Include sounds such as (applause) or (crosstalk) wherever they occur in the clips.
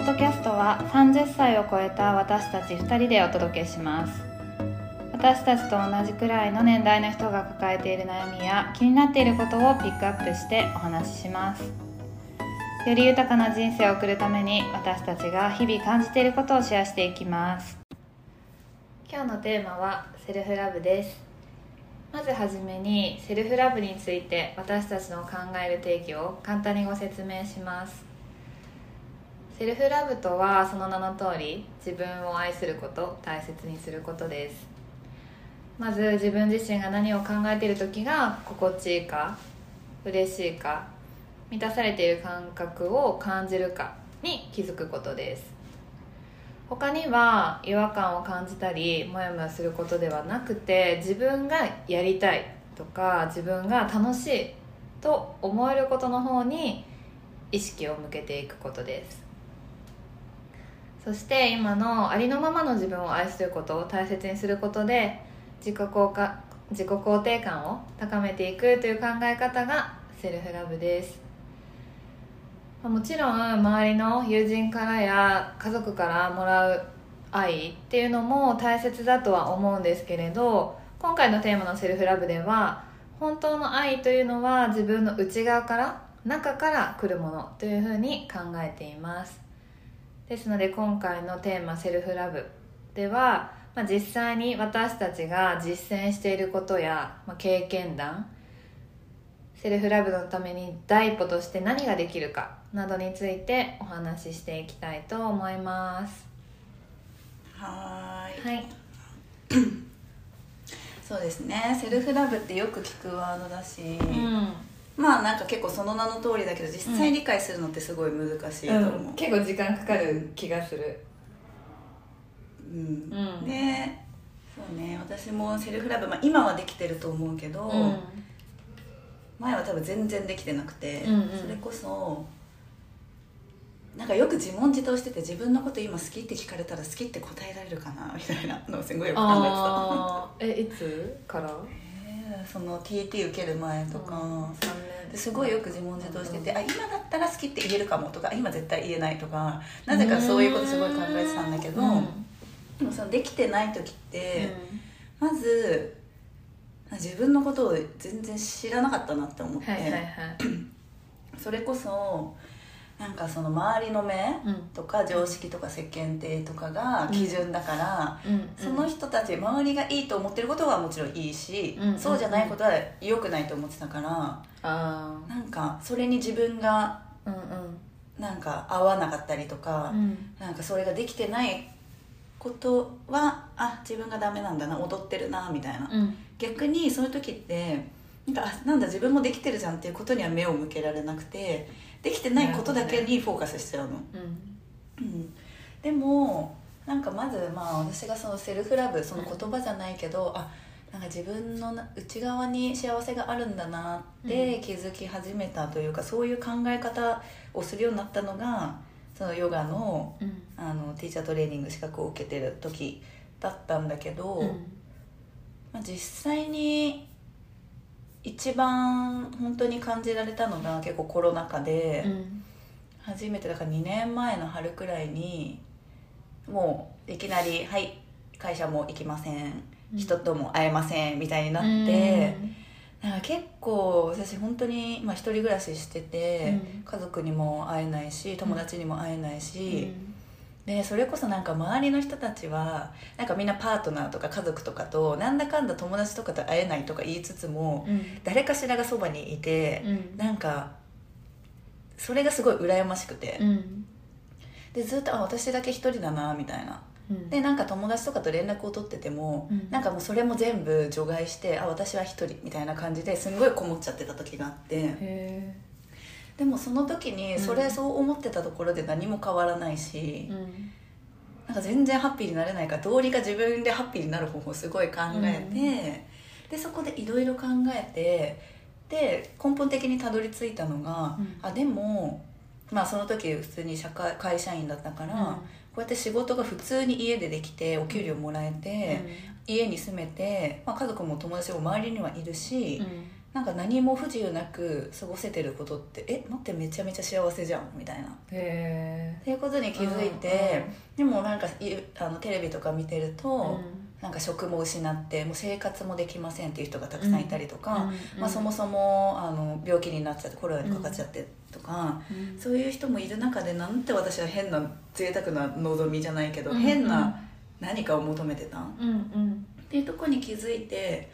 ッドキャストは30歳を超えた私たち2人でお届けします。私たちと同じくらいの年代の人が抱えている悩みや気になっていることをピックアップしてお話しします。より豊かな人生を送るために私たちが日々感じていることをシェアしていきます。今日のテーマはセルフラブです。まずはじめにセルフラブについて私たちの考える定義を簡単にご説明します。セルフラブとはその名の通り自分を愛すること大切にすることです。まず自分自身が何を考えている時が心地いいか嬉しいか満たされている感覚を感じるかに気づくことです。他には違和感を感じたりモヤモヤすることではなくて自分がやりたいとか自分が楽しいと思えることの方に意識を向けていくことです。そして今のありのままの自分を愛することを大切にすることで自己効果自己肯定感を高めていくという考え方がセルフラブです。もちろん周りの友人からや家族からもらう愛っていうのも大切だとは思うんですけれど今回のテーマのセルフラブでは本当の愛というのは自分の内側から中から来るものというふうに考えています。ですので今回のテーマセルフラブではまあ、実際に私たちが実践していることや、まあ、経験談セルフラブのために第一歩として何ができるかなどについてお話ししていきたいと思います。はい。はい。(coughs) そうですね。セルフラブってよく聞くワードだし、うんまあなんか結構その名の通りだけど実際理解するのってすごい難しいと思う、うん、結構時間かかる気がする。うん。うん。でそうね。私もセルフラブ、まあ、今はできてると思うけど、うん。前は多分全然できてなくて、うんうん。それこそなんかよく自問自答してて自分のこと今好きって聞かれたら好きって答えられるかなみたいなのをすごいよく考えてた。えいつ？から？えーその TT 受ける前とか、3年です。ごいよく自問自答してて、あ今だったら好きって言えるかもとか今絶対言えないとかなぜかそういうことすごい考えてたんだけど、うん。でもそのできてない時って、まず自分のことを全然知らなかったなって思って、はいはいはい。(clears throat) それこそなんかその周りの目うん。とか常識とか世間体とかが基準だから、うん。その人たち周りがいいと思ってることはもちろんいいし、うん。そうじゃないことは良くないと思ってたからあなんかそれに自分がなんか合わなかったりとか、うん。なんかそれができてないことはあ自分がダメなんだな踊ってるなみたいな、うん。逆にそういう時ってなんかあなんだ自分もできてるじゃんっていうことには目を向けられなくてできてないことだけにフォーカスしちゃうの、うん。うん、でもなんかまずまあ私がそのセルフラブその言葉じゃないけど、あなんか自分のな内側に幸せがあるんだなって気づき始めたというか、そういう考え方をするようになったのがそのヨガのうん。あのティーチャートレーニング資格を受けてる時だったんだけど、うん。まあ、実際に一番本当に感じられたのが結構コロナ禍で、うん。初めてだから2年前の春くらいにもういきなり「はい会社も行きません。うん。人とも会えません」みたいになって、なんか結構私本当にまあ一人暮らししてて、うん。家族にも会えないし友達にも会えないし、うんでそれこそなんか周りの人たちはなんかみんなパートナーとか家族とかとなんだかんだ友達とかと会えないとか言いつつも、うん。誰かしらがそばにいて、うん。なんかそれがすごい羨ましくて、うん。でずっとあ私だけ一人だなみたいな。うん。でなんか友達とかと連絡を取ってても、うん。なんかもうそれも全部除外してあ私は一人みたいな感じですんごいこもっちゃってた時があって。へでもその時にそれそう思ってたところで何も変わらないし、えうん。なんか全然ハッピーになれないからどうにか自分でハッピーになる方法をすごい考えて、でそこでいろいろ考えてで根本的にたどり着いたのが、うん。あでもまあその時普通に社会会社員だったから、うん。こうやって仕事が普通に家でできてお給料もらえて、家に住めて、まあ、家族も友達も周りにはいるし、なんか何も不自由なく過ごせてることってえ待ってめちゃめちゃ幸せじゃんみたいな。っへていうことに気づいて、でもなんかいあのテレビとか見てるえと、なんか職も失ってもう生活もできませんっていう人がたくさんいたりとか、まあ、そもそもあの病気になっちゃってコロナにかかっちゃってとか、そういう人もいる中でなんて私は変な贅沢な望みじゃないけど、うん変な何かを求めてたっうんうん。ていうところに気づいて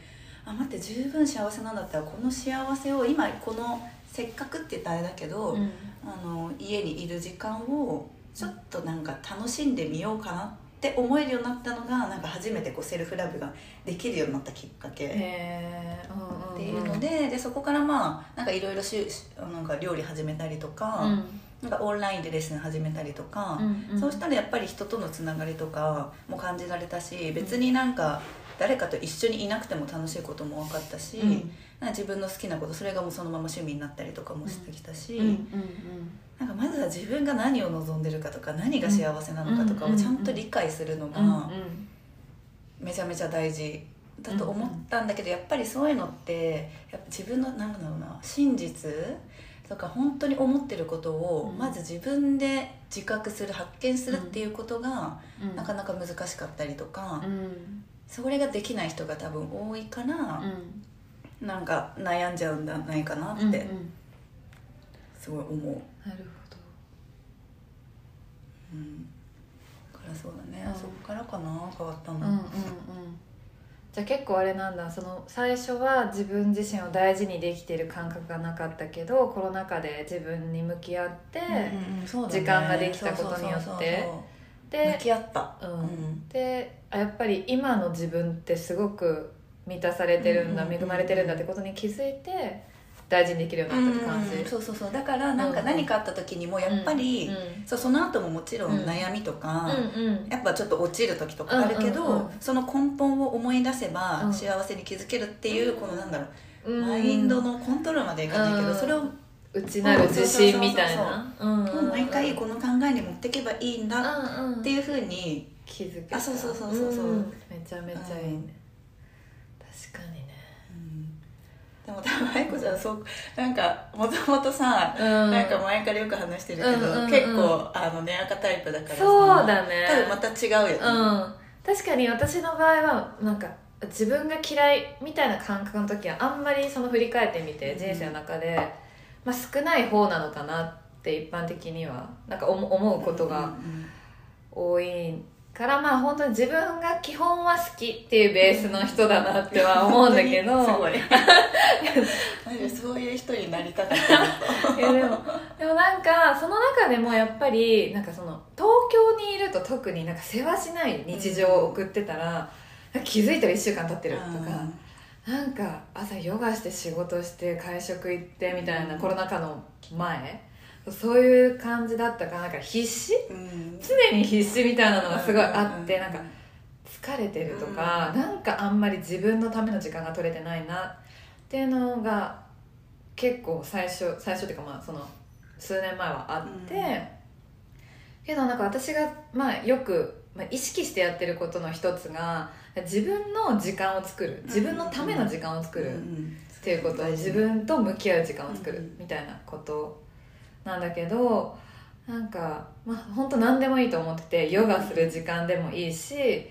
あ待って十分幸せなんだったらこの幸せを今このせっかくって言ったらあれだけど、うん。あの家にいる時間をちょっとなんか楽しんでみようかなって思えるようになったのがなんか初めてこうセルフラブができるようになったきっかけ。っていうのででそこからまあなんかいろいろしゅなんか料理始めたりとか,、なんかオンラインでレッスン始めたりとか、そうしたらやっぱり人とのつながりとかも感じられたし別になんか誰かと一緒にいなくても楽しいことも分かったし、うん。なんか自分の好きなことそれがもうそのまま趣味になったりとかもしてきたし、うんうんなんかまずは自分が何を望んでるかとか何が幸せなのかとかをちゃんと理解するのがめちゃめちゃ大事だと思ったんだけどやっぱりそういうのってやっぱ自分のなんだろうな真実とか本当に思ってることをうん。まず自分で自覚する発見するっていうことがうん。なかなか難しかったりとかうん。それができない人が多分多いからうん。なんか悩んじゃうんじゃないかなっうんてすごい思う。なるほうん。だからそうだね、うん。そこからかな。変わったの、どうんうんうんじゃあ結構あれなんだ。その最初は自分自身を大事にできてる感覚がなかったけどコロナ禍で自分に向き合って、うんうんね。時間ができたことによって。で向き合った、うん。であやっぱり今の自分ってすごく満たされてるんだ、うんうんうん。恵まれてるんだってことに気づいて大事にできるようになったって感じ、うんそうそうそう。だからなんかうん何かあった時にもやっぱり、うんそうその後ももちろんうん。悩みとか、やっぱちょっと落ちる時とかあるけど、その根本を思い出せばうん。幸せに気づけるっていう、このなんだろう、うん。マインドのコントロールまでいかないけど、うんそれを内なる自信みたいな。毎回この考えに持っていけばいいんだっていうふうに、気づけた。あそうそうそうそうそうん。めちゃめちゃいいね、うん。確かにねでも多分愛子ちゃんそうなんかもともとさ、うん。なんか前からよく話してるけど、うんうんうん。結構あのネアカタイプだからさ。そうだね。多分また違うよね、うん。確かに私の場合はなんか自分が嫌いみたいな感覚の時はあんまりその振り返ってみてうん。人生の中で、まあ、少ない方なのかなって一般的にはなんか思思うことが多いからまあ本当に自分が基本は好きっていうベースの人だなっては思うんだけど。(laughs) すごい。(laughs) そういう人になりたかったいやでもでもなんかその中でもやっぱりなんかその東京にいると特になんか世話しない日常を送ってたら、なん。か気づいたら1週間経ってるとか、なんか朝ヨガして仕事して会食行ってみたいな、うんコロナ禍の前そういう感じだったからなんか必死？うん。常に必死みたいなのがすごいあって、うんなんか疲れてるとか、なんかあんまり自分のための時間が取れてないなっていうのが結構最初最初っていうかまあその数年前はあって、うん。けどなんか私がまあよく、まあ、意識してやってることの一つが自分の時間を作る自分のための時間を作るっていうこと、自分と向き合う時間を作るうん。みたいなことなんだけどなんかまあ本当何でもいいと思っててヨガする時間でもいいし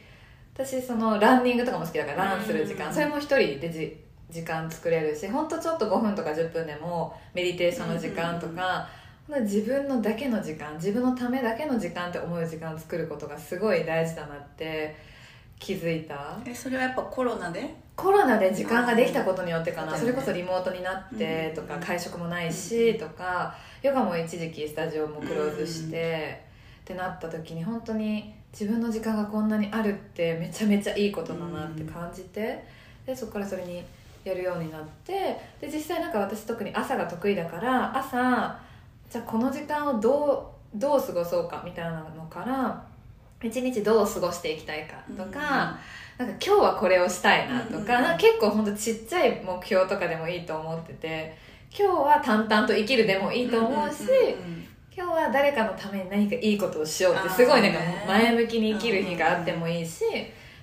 私そのランニングとかも好きだからランする時間、うんそれも一人でじ時間作れるし本当ちょっと5分とか10分でもメディテーションの時間とか、自分のだけの時間自分のためだけの時間って思う時間を作ることがすごい大事だなって気づいた。えそれはやっぱコロナで？コロナで時間ができたことによってかな、うん。それこそリモートになってとかうん。会食もないしとかヨガも一時期スタジオもクローズしてってなった時に本当に自分の時間がこんなにあるってめちゃめちゃいいことだなって感じてでそこからそれにやるようになってで実際なんか私特に朝が得意だから朝じゃあこの時間をどうどう過ごそうかみたいなのから一日どう過ごしていきたいかとか、なんか今日はこれをしたいなとか,、なんか結構ほんとちっちゃい目標とかでもいいと思ってて今日は淡々と生きるでもいいと思うし、今日は誰かのために何かいいことをしようってすごいなんか前向きに生きる日があってもいいし、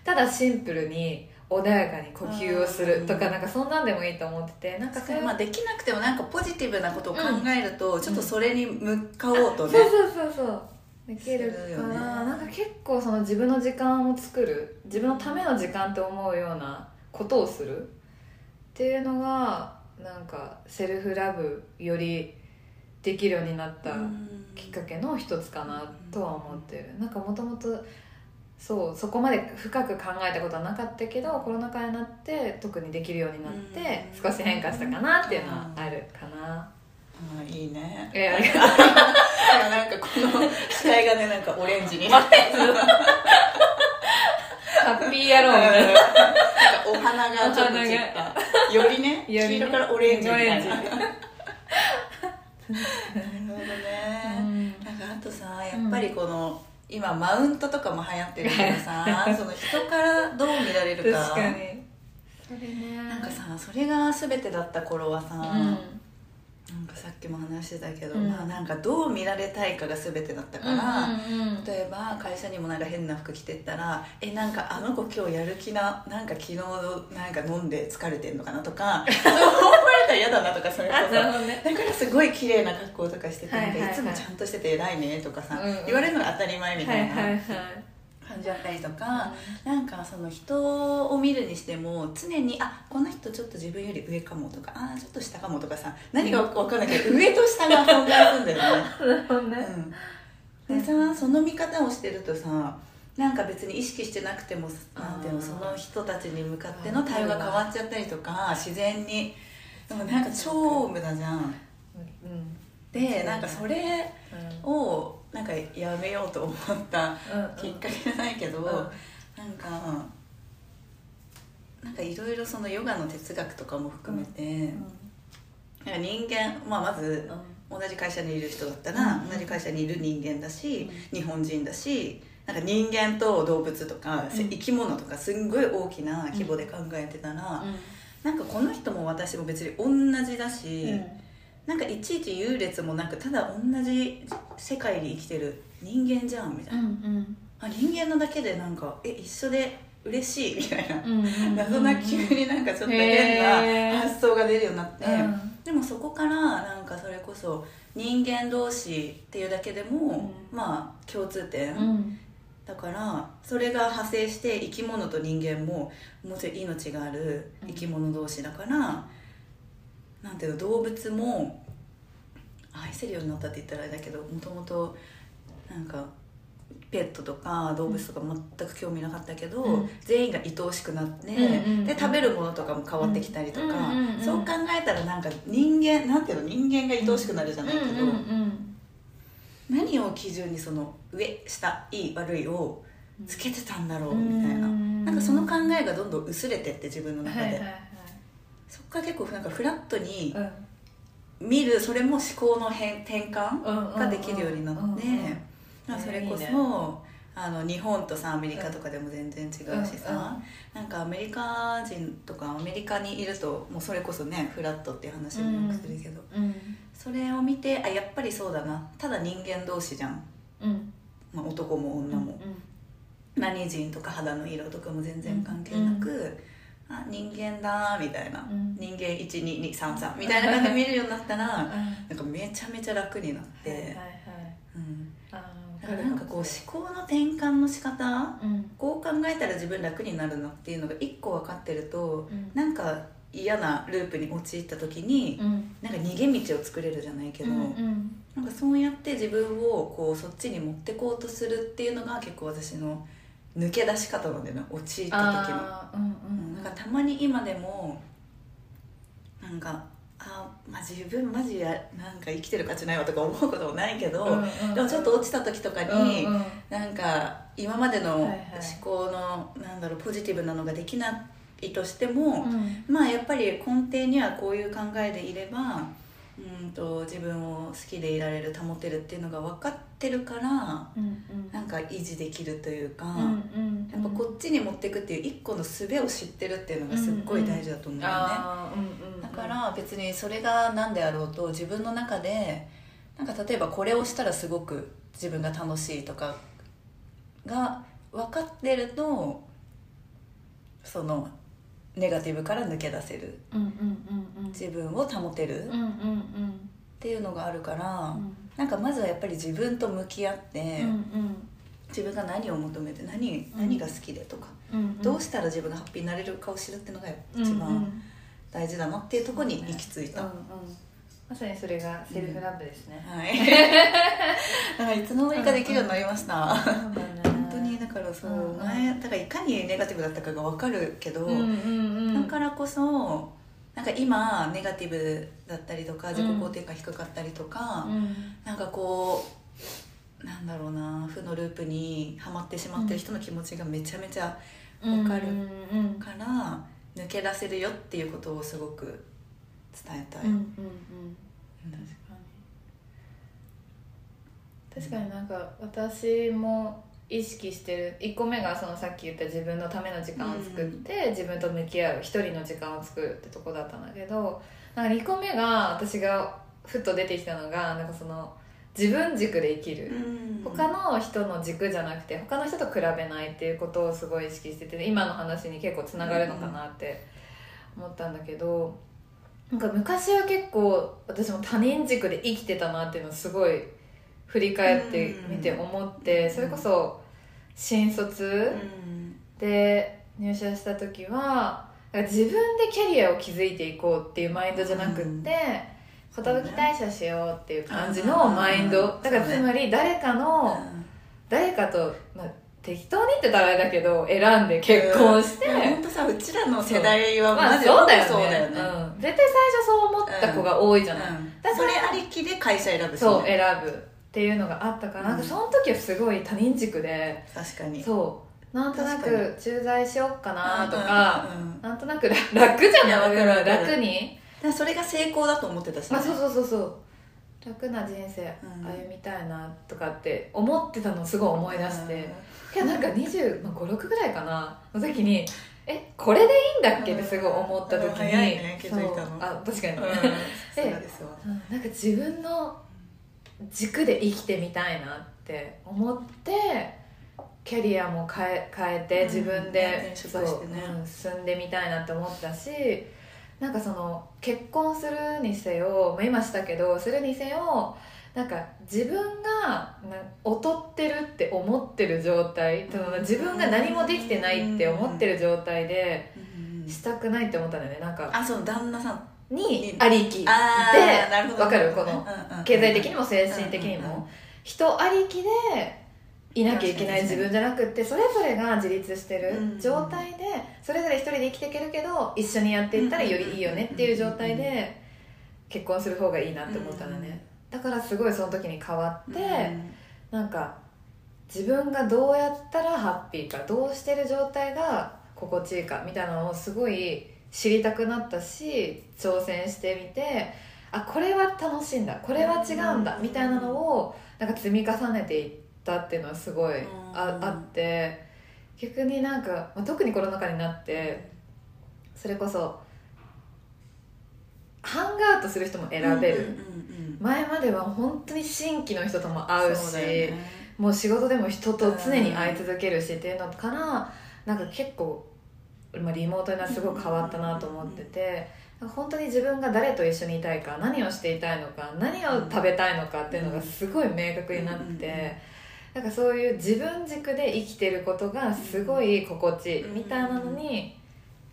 ただシンプルに穏やかに呼吸をするとかうんなんかそんなんでもいいと思っててなんかそれまあ、できなくてもなんかポジティブなことを考えると、ちょっとそれに向かおうとね、そうそうそうそうできるから、なんか結構その自分の時間を作る自分のための時間って思うようなことをするっていうのがなんかセルフラブよりできるようになったきっかけの一つかなとは思ってる。なんかもともとそうそこまで深く考えたことはなかったけどコロナ禍になって特にできるようになってうん。少し変化したかなっていうのはあるかな。あいいね。え。ありがとうなんかこの視界がねなんかオレンジにハッピー野郎みたいな。お花がちょっと散ったよりね。よりね。黄色からオレンジみたいな。るほどね、なんかあとさやっぱりこの、今マウントとかも流行ってるけどさ (laughs) その人からどう見られるか。確かに。それね。なんかさそれが全てだった頃はさ、うんなんかさっきも話してたけど、うん。まあなんかどう見られたいかが全てだったから、例えば会社にもなんか変な服着てったら「えなんかあの子今日やる気ななんか昨日なんか飲んで疲れてんのかな」とか (laughs) そう思われたら嫌だなとかそれこあそね。だからすごい綺麗な格好とかしてて、はいつもちゃんとしてて偉いねとかさ、言われるのが当たり前みたいな。はいはいはい感じだったりとか、なんかその人を見るにしても常にあこの人ちょっと自分より上かもとかあちょっと下かもとかさ何が分かんないけど、上と下が存在するんだよね。でさその見方をしてるとさなんか別に意識してなくてもなんていうのあー。その人たちに向かっての対応が変わっちゃったりとか自然に。でもなんか超無駄じゃん。うん。でなんかそれうんをなんかやめようと思ったうん。きっかけじゃないけど、ん。なんかなんかいろいろそのヨガの哲学とかも含めて、なんか人間、まあ、まず同じ会社にいる人だったら、うん。同じ会社にいる人間だし、日本人だしなんか人間と動物とか、うん。生き物とかすんごい大きな規模で考えてたら、なんかこの人も私も別に同じだし、なんかいちいち優劣もなくただ同じ世界に生きてる人間じゃんみたいな、あ人間のだけでなんかえ一緒で嬉しいみたいな、謎な急になんかちょっと変な発想が出るようになって、でもそこからなんかそれこそ人間同士っていうだけでも、まあ共通点、だからそれが派生して生き物と人間ももちろん命がある生き物同士だから、なんていうの動物も愛せるようになったって言ったらあれだけどもともとなんかペットとか動物とか全く興味なかったけど、うん。全員が愛おしくなって、うんうんうんで食べるものとかも変わってきたりとか、うんうんうんうん。そう考えたらなんか人間なんていうの人間が愛おしくなるじゃないけど、何を基準にその上下いい悪いをつけてたんだろうみたいな、なんかその考えがどんどん薄れてって自分の中で、そっから結構なんかフラットに見るそれも思考の変転換ができるようになって、まあそれこそ、あの日本とさアメリカとかでも全然違うしさ、なんかアメリカ人とかアメリカにいるともうそれこそねフラットっていう話もよくするけど、それを見てあやっぱりそうだな。ただ人間同士じゃん、まあ、男も女も、何人とか肌の色とかも全然関係なく、あ人間だみたいな、うん。人間12233みたいな感じで見るようになったらなんかめちゃめちゃ楽になって、うん、なんかこう思考の転換の仕方こう考えたら自分楽になるなっていうのが一個分かってるとなんか嫌なループに陥った時に、なんか逃げ道を作れるじゃないけど、なんかそうやって自分をこうそっちに持ってこうとするっていうのが結構私の抜け出し方なんだよね陥った時の。うんなんかたまに今でもなんかあまあ自分マジやなんか生きてる価値ないわとか思うこともないけど、でもちょっと落ちた時とかに、なんか今までの思はいはい。考の、なんだろうポジティブなのができないとしても、まあやっぱり根底にはこういう考えでいればうんと自分を好きでいられる保てるっていうのが分かってるからなんか維持できるというか、やっぱこっちに持っていくっていう一個の術を知ってるっていうのがすっごい大事だと思うよね。だから別にそれが何であろうと自分の中でなんか例えばこれをしたらすごく自分が楽しいとかが分かってるとそのネガティブから抜け出せる。うんうんうんうん。自分を保てる。っうんうんていうのがあるから、うん。なんかまずはやっぱり自分と向き合って、うんうん。自分が何を求めて何何が好きでとか、うんどうしたら自分がハッピーになれるかを知るっていうのが一番大事だなっていうところに行き着いた、うんうん。まさにそれがセルフラブですね、はい。(laughs) だからいつの間にかできるようになりました、そうだね。本当にだからそう、うん。前だからいかにネガティブだったかが分かるけど、うんうんうん。だからこそなんか今ネガティブだったりとか自己肯定感低かったりとか、うん。なんかこうなんだろうな負のループにはまってしまってる人の気持ちがめちゃめちゃうんわかるから抜け出せるよっていうことをすごく伝えたい、うんうんうん。うん。確かになんか私も意識してる。1個目がそのさっき言った自分のための時間を作って、自分と向き合う一人の時間を作るってとこだったんだけどなんか2個目が私がふっと出てきたのがなんかその自分軸で生きる、他の人の軸じゃなくて他の人と比べないっていうことをすごい意識してて今の話に結構つながるのかなって思ったんだけどなんか昔は結構私も他人軸で生きてたなっていうのをすごい振り返ってみて思ってそれこそ新卒？うん。で入社した時は自分でキャリアを築いていこうっていうマインドじゃなくって、うん。寿退社しようっていう感じうのんマインド。だからつまり誰かの、誰かと、まあ、適当にって言ったらあれだけど選んで結婚して、本当さうちらの世代はまあそうだよね。そうだよね、うん、絶対最初そう思った子が多いじゃない、うん。だからそれありきで会社選ぶしね。そう選ぶっていうのがあったから、なんかその時はすごい他人軸で確かに。そう。なんとな確く駐在しよっかなとか、うんうんうんなんとなく楽楽じゃい？やわかるわかる。楽に。それが成功だと思ってたしね、まあそうそうそうそう。楽な人生うん。歩みたいなとかって思ってたのをすごい思い出して、いやなんか256ぐらいかな。の時にえこれでいいんだっけってすごい思った時に、うん。ね気づいたの。そう。あ確かに、うん、うん、でなんか自分の軸で生きてみたいなって思ってキャリアも変え変えてうん自分で、ううん進んでみたいなって思ったしなんかその結婚するにせよ、まあ、今したけどするにせよなんか自分がな劣ってるって思ってる状態、自分が何もできてないって思ってる状態でしたくないって思ったんだよね。なんかあそう旦那さんにありきであーなるほど。わかる？この経済的にも精神的にも。人ありきでいなきゃいけない自分じゃなくってそれぞれが自立してる状態でそれぞれ一人で生きていけるけど一緒にやっていったらよりいいよねっていう状態で結婚する方がいいなって思ったのね。だからすごいその時に変わってなんか自分がどうやったらハッピーかどうしてる状態が心地いいかみたいなのをすごい知りたくなったし挑戦してみてあこれは楽しいんだこれは違うんだみたいなのをなんか積み重ねていったっていうのはすごいああって逆になんか、まあ、特にコロナ禍になってそれこそハンガーアウトする人も選べる、前までは本当に新規の人とも会うしね。もう仕事でも人と常に会い続けるしっていうのからなんか結構、まあ、リモートになってすごい変わったなと思ってて本当に自分が誰と一緒にいたいか何をしていたいのか何を食べたいのかっていうのがすごい明確になってなんかそういう自分軸で生きてることがすごい心地いいみたいなのに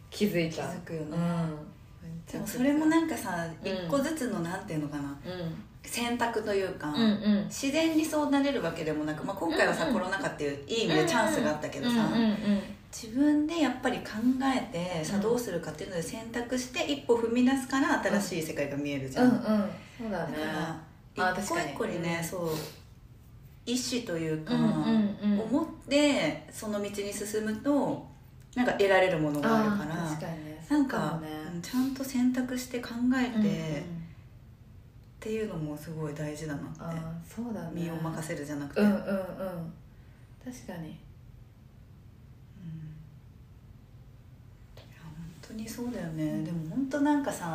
気づい気た。づくよね、うん。でもそれもなんかさうん一個ずつのなんていうのかな。うん。選択というか、うんうん。自然にそうなれるわけでもなく、まあ、今回はさ、うんうん。コロナ禍っていういい意味でチャンスがあったけどさ、うんうんうん自分でやっぱり考えてさうん。どうするかっていうので選択して一歩踏み出すから新しい世界が見えるじゃん、うんうん。そうだね。だからあ一個一個にね確かにそう意志というか、うんうんうん。思ってその道に進むとなんか得られるものがあるから確かにね。なんかね。うんちゃんと選択して考えて、うんうん。っていうのもすごい大事だなあって。ーそうだね。身を任せるじゃなくて、うんうんうん。確かにいや本当にそうだよね。でも本当なんかさ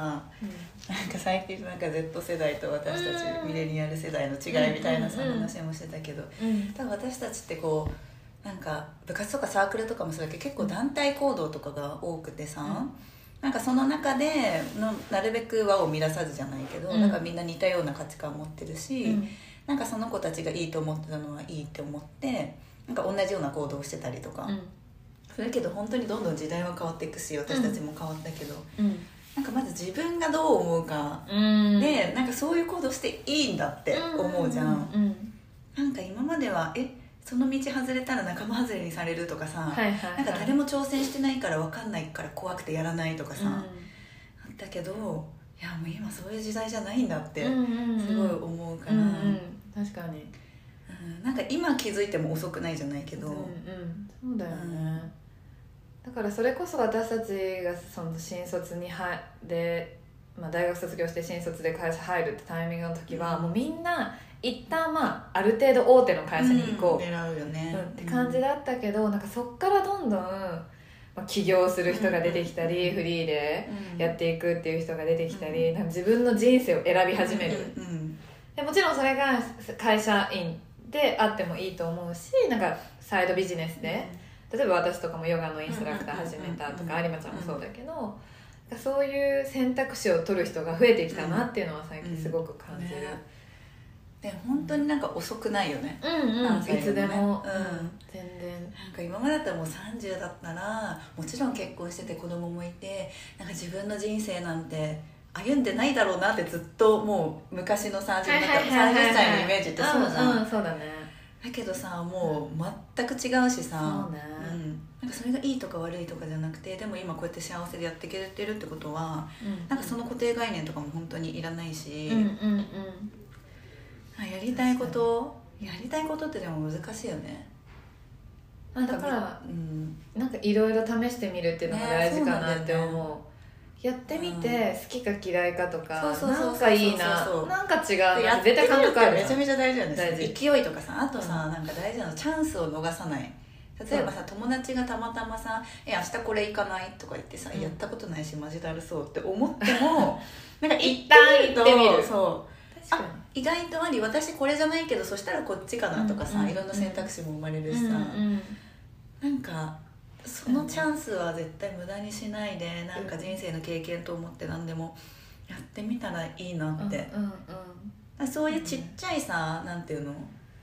なんか最近なんか Z 世代と私たちうん。ミレニアル世代の違いみたいなさうんうんうん。話もしてたけどうん。多分私たちってこうなんか部活とかサークルとかもそうだけど結構団体行動とかが多くてさ、うん。なんかその中でのなるべく輪を乱さずじゃないけど、うん。なんかみんな似たような価値観を持ってるし、うん。なんかその子たちがいいと思ってたのはいいって思ってなんか同じような行動をしてたりとか、それけど本当にどんどん時代は変わっていくし私たちも変わったけど、うん。なんかまず自分がどう思うか。うん。で、なんかそういう行動していいんだって思うじゃん、うんなんか今まではえその道外れたら仲間外れにされるとかさ、はいはいはい。なんか誰も挑戦してないから分かんないから怖くてやらないとかさ、あったけどいやもう今そういう時代じゃないんだってうんうんうん。すごい思うから、うんううん。ん確かに。なんか今気づいても遅くないじゃないけど、うんうん。そうだよね、だからそれこそ私たちがその新卒に入で、まあ、大学卒業して新卒で会社入るってタイミングの時は、うん。もうみんな一旦まあある程度大手の会社に行こう、うん。狙うよね、うんって感じだったけど、なんかそっからどんどん、まあ、起業する人が出てきたり、うん。フリーでうん。やっていくっていう人が出てきたり、自分の人生を選び始める、でもちろんそれが会社員であってもいいと思うしなんかサイドビジネスで、例えば私とかもヨガのインストラクター始めたとかうん有馬ちゃんもそうだけど、そういう選択肢を取る人が増えてきたなっていうのは最近すごく感じる、で本当になんか遅くないよね。うんうん、いつでも、うん。全然。なんか今までだったらもう30だったらもちろん結婚してて子供もいてなんか自分の人生なんて歩んでないだろうなってずっともう昔の30だった30歳のイメージってそうじゃん、うんうん、そうだねだけどさもう全く違うしさ。ね。うん、なんかそれがいいとか悪いとかじゃなくてでも今こうやって幸せでやっていけてるってことはうん。なんかその固定概念とかも本当にいらないし、うんうんうん。あやりたいことやりたいことってでも難しいよね。あだからうん。なんかいろいろ試してみるっていうのが大事かなってね。思う,、やってみて好きか嫌いかとか、そうそうそうそうなんかいいななんか違うでやな。絶ってみるって対感覚あるめちゃめちゃ大事なんです勢いとかさあとさ、なんか大事なのチャンスを逃さない。例えばさ友達がたまたまさ「え明日これ行かない?」とか言ってさ、うん。やったことないしマジだるそうって思っても (laughs) なんか一旦行ってみる。そう。確か意外とあり私これじゃないけどそしたらこっちかなとかさ、うん。うんいろんな選択肢も生まれるにしさ、うん。なんかそのチャンスは絶対無駄にしないでなんか人生の経験と思って何でもやってみたらいいなうんって、そういうちっちゃいさなんていうの？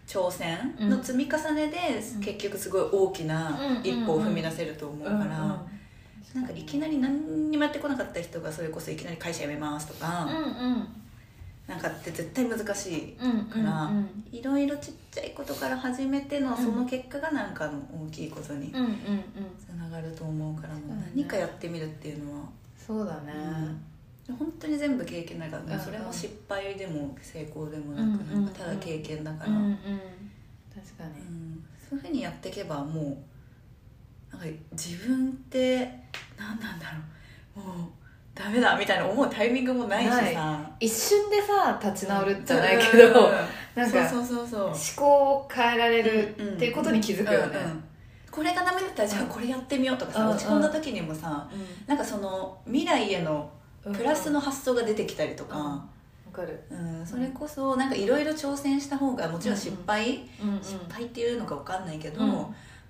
挑戦の積み重ねで、うん。結局すごい大きな一歩を踏み出せると思うから、なんかいきなり何にもやってこなかった人がそれこそいきなり会社辞めますとか、うんうんなんかって絶対難しいから、うんいろいろちっちゃいことから始めてのうん。その結果がなんかの大きいことにつながると思うから、もう何かやってみるっていうのは、そうだね。うん。本当に全部経験だから、うんうん。それも失敗でも成功でもなく、なんかただ経験だから、うんうん確かに。うん。そういうふうにやっていけばもうなんか自分って何なんだろう。もうダメだみたいな思うタイミングもないしさ。一瞬でさ立ち直るじゃないけどうんなんかそうそうそう思考を変えられるっていうことに気づくよね。うんうんこれがダメだったらじゃあこれやってみようとかさ、うん落ち込んだ時にもさなんかその未来へのうん。プラスの発想が出てきたりとか、わかる。うん。それこそなんかいろいろ挑戦した方がもちろん失敗、うんうん。失敗っていうのか分かんないけど、うん。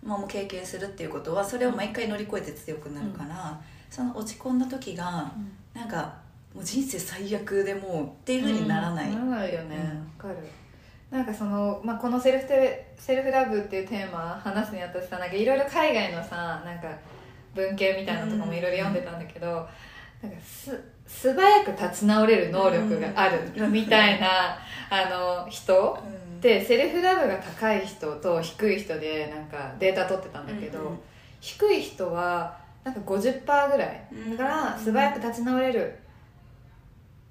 まあ、もう経験するっていうことはそれを毎回乗り越えて強くなるから、その落ち込んだ時がなんかもう人生最悪でもうっていうふうにならない、ならないよね。わ、かる。なんかその、まあ、このセルフテセルフラブっていうテーマ話すにあたってさなんかいろいろ海外のさなんか文系みたいなのとかもいろいろ読んでたんだけど、なんかす素早く立ち直れる能力があるみたいな、あの人うん。でセルフラブが高い人と低い人でなんかデータ取ってたんだけど、低い人はなんか50%ぐらいだから素早く立ち直れる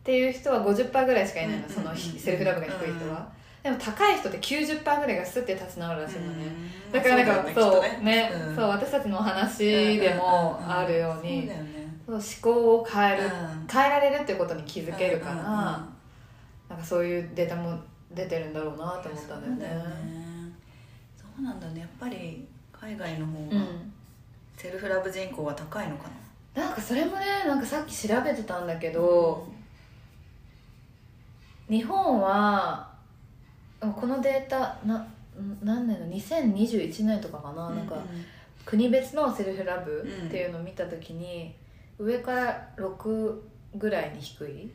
っていう人は50%ぐらいしかいないの、うんそのうんセルフラブが低い人は、でも高い人って90%ぐらいがスッて立ち直るらしいのね、うん。だからなんかそうねね。うん。そう私たちのお話でもあるように、そうだよね。そう思考を変える、うん。変えられるっていうことに気づけるから、うんなんかそういうデータも出てるんだろうなって思ったんだよね。そうなんだね。やっぱり海外の方がうんセルフラブ人口は高いのかな、なんかそれもねなんかさっき調べてたんだけど、日本はこのデータなん何年だ？2021年とかかな,、なんか国別のセルフラブっていうのを見た時に、上から6ぐらいに低い？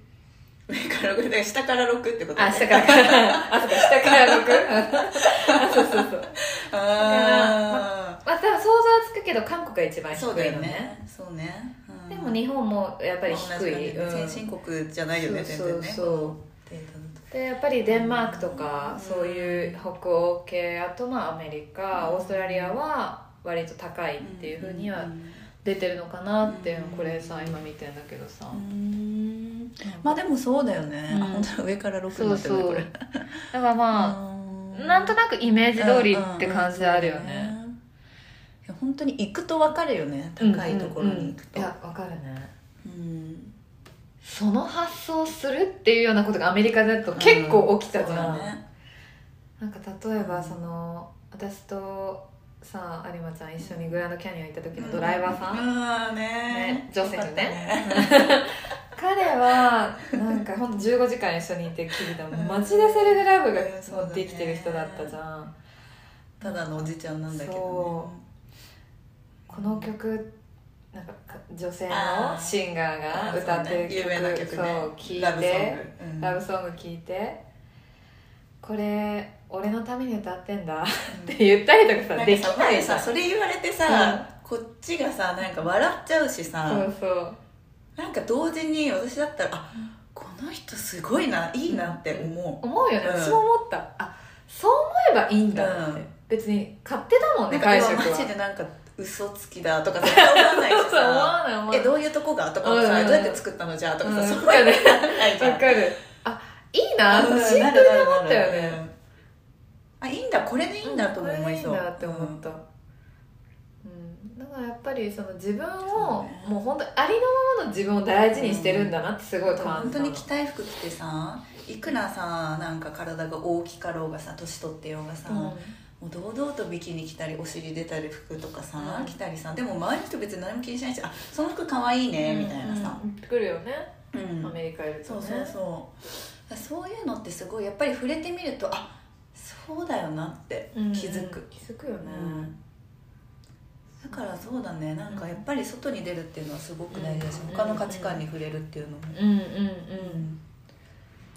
上から6で下から6ってことあ下から。あそうか下から6 (laughs) あそうそうそう。あまあ多分想像はつくけど韓国が一番低いのそうだよね。ねそうね、うん。でも日本もやっぱり低い、感じうん。先進国じゃないよねそう全然ね。そうでやっぱりデンマークとかうん。そういう北欧系あとまあアメリカオーストラリアは割と高いっていうふうには出てるのかなっていうのうん。これさ今見てんだけどさ。うん。まあでもそうだよね、うん。あ本当だ上から6そうになってるねそうこれだからまあなんとなくイメージ通りって感じであるよね本当に行くと分かるよね高いところに行くと。いやわかるね。うん。その発想するっていうようなことがアメリカだと結構起きたじゃん、そうだね。なんか例えばその私とさ有馬ちゃん一緒にグランドキャニオン行った時のドライバーさん、ああね。ねジョセフね。よかった (laughs) 彼はなんかほんと15時間一緒にいて聞いたもんマジでセルフラブができてる人だったじゃん、ただのおじちゃんなんだけどね。そこの曲なんかか女性のシンガーが歌ってる曲,、有名な曲ね。そう聞いてラブソング。うん。いてこれ俺のために歌ってんだ (laughs) って言ったりとかさなんできないささそれ言われてさ、こっちがさなんか笑っちゃうしさ、そうそう。なんか同時に私だったらあこの人すごいないいなって思う、思うよね、うん。私も思った。あそう思えばいいんだって、うん。別に勝手だもんねなんか解釈は。今マジでなんか嘘つきだとか絶対思わないしさ。(laughs) えどういうとこがとかもさ、うん。うんどうやって作ったのじゃあとかさ、うん。そういうわかる。あいいなうんシンプルに思ったよね。うんあいいんだこれでいいんだと思いそう、いいんだって思った、うん。だからやっぱりその自分を、ね。もう本当にありのままの自分を大事にしてるんだなってすごい感本当じたの。に着たい服着てさいくらさなんか体が大きかろうがさ年取ってようがさ、もう堂々とビキニ着たりお尻出たり服とかさ、うん。着たりさでも周りの人別に何も気にしないしあその服かわいいね、みたいなさ、うん。来るよね、うん。アメリカいるとね。そうそうそう。そういうのってすごいやっぱり触れてみるとあそうだよなってうん気づく、うん気づくよね、うん。だからそうだね。なんかやっぱり外に出るっていうのはすごく大事だし、うん。他の価値観に触れるっていうのも、うん、うんうん。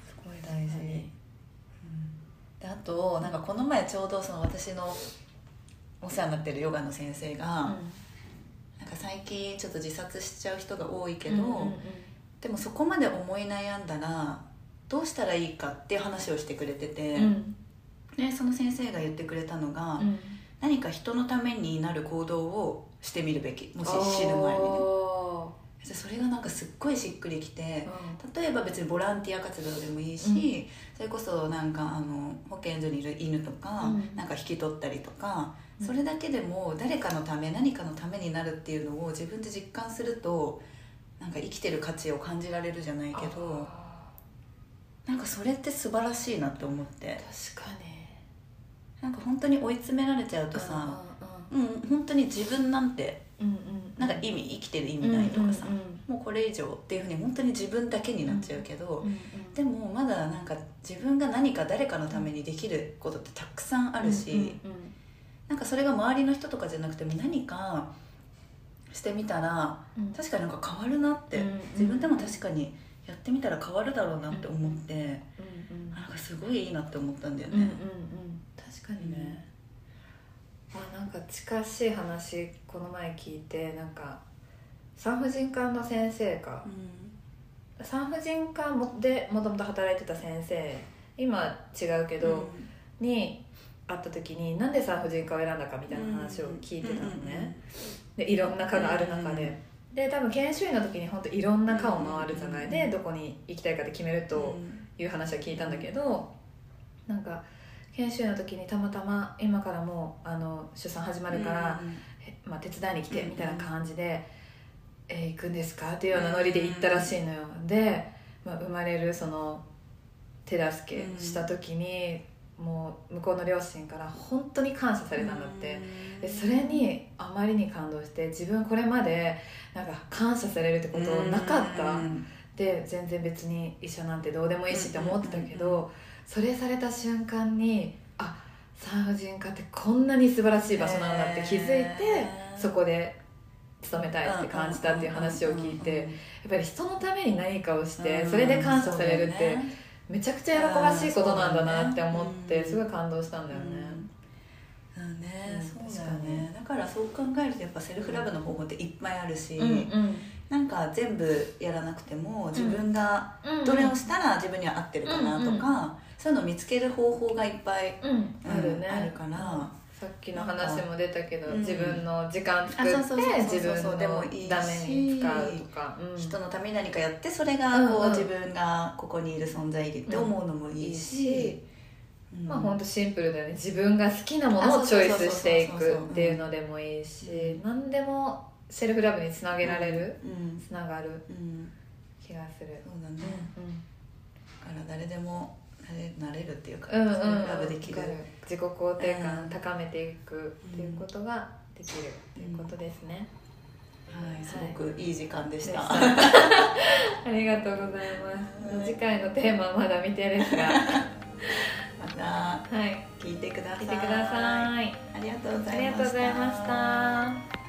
すごい大事、あとなんかこの前ちょうどその私のお世話になってるヨガの先生が、なんか最近ちょっと自殺しちゃう人が多いけど、うんうんうん。でもそこまで思い悩んだらどうしたらいいかっていう話をしてくれてて、うん。でその先生が言ってくれたのが、うん。何か人のためになる行動をしてみるべき。もし死ぬ前にねそれがなんかすっごいしっくりきてー例えば別にボランティア活動でもいいし、それこそなんかあの保健所にいる犬とか、うん。なんか引き取ったりとか、うん。それだけでも誰かのため何かのためになるっていうのを自分で実感するとなんか生きてる価値を感じられるじゃないけどあなんかそれって素晴らしいなって思って。ー確かに。なんか本当に追い詰められちゃうとさ、うん、本当に自分なんてうんうんうんなんか意味生きてる意味ないとかさ、もうこれ以上っていうふうに本当に自分だけになっちゃうけど、でもまだなんか自分が何か誰かのためにできることってたくさんあるし、うなんかそれが周りの人とかじゃなくても何かしてみたらうん。確かになんか変わるなって、うん自分でも確かにやってみたら変わるだろうなって思って、うなんかすごいいいなって思ったんだよね。確かにね、あなんか近しい話この前聞いてなんか産婦人科の先生か。産婦人科もでもともと働いてた先生。今違うけど、に会った時になんで産婦人科を選んだかみたいな話を聞いてたのね、でいろんな科がある中で、うんで多分研修医の時に本当いろんな科を回るじゃない、うんでどこに行きたいかって決めるという話は聞いたんだけどなんか研修医の時にたまたま今からもうあの出産始まるから、えまあ、手伝いに来てうんみたいな感じで「えー行くんですか?」っていうようなノリで行ったらしいのよ。で、まあ、生まれるその手助けした時に、もう向こうの両親から本当に感謝されたんだって、でそれにあまりに感動して自分これまでなんか感謝されるってことなかった、で全然別に医者なんてどうでもいいしって思ってたけど、それされた瞬間にあ産婦人科ってこんなに素晴らしい場所なんだって気づいて、そこで勤めたいって感じたっていう話を聞いてやっぱり人のために何かをしてそれで感謝されるってめちゃくちゃ喜ばしいことなんだなって思ってうんすごい感動したんだよね。うん。ね、うんそうだよね。だからそう考えるとやっぱセルフラブの方法っていっぱいあるし、うんなんか全部やらなくても自分がうんどれをしたら自分には合ってるかなとか、そういうのを見つける方法がいっぱい、あるね。あるから、さっきの話も出たけどうん。自分の時間作って自分そうでもいいしために使うとか、うん。人のために何かやってそれがこう、自分がここにいる存在意義って思うのもいいし、うん。まあ本当シンプルだよね。自分が好きなものをチョイスしていくっていうのでもいいし。何でもセルフラブにつなげられる、うん、つながるうん、気がする。そうだね、うだから誰でもなれるっていうか、んうん。うんラブできる。自己肯定感うん高めていくっていうことができるっていうことですね、はい、すごくいい時間でした、で (laughs) ありがとうございます、はい。次回のテーマはまだ未定ですが。(laughs) またはい。聞いてください。聞いてください。ありがとうございました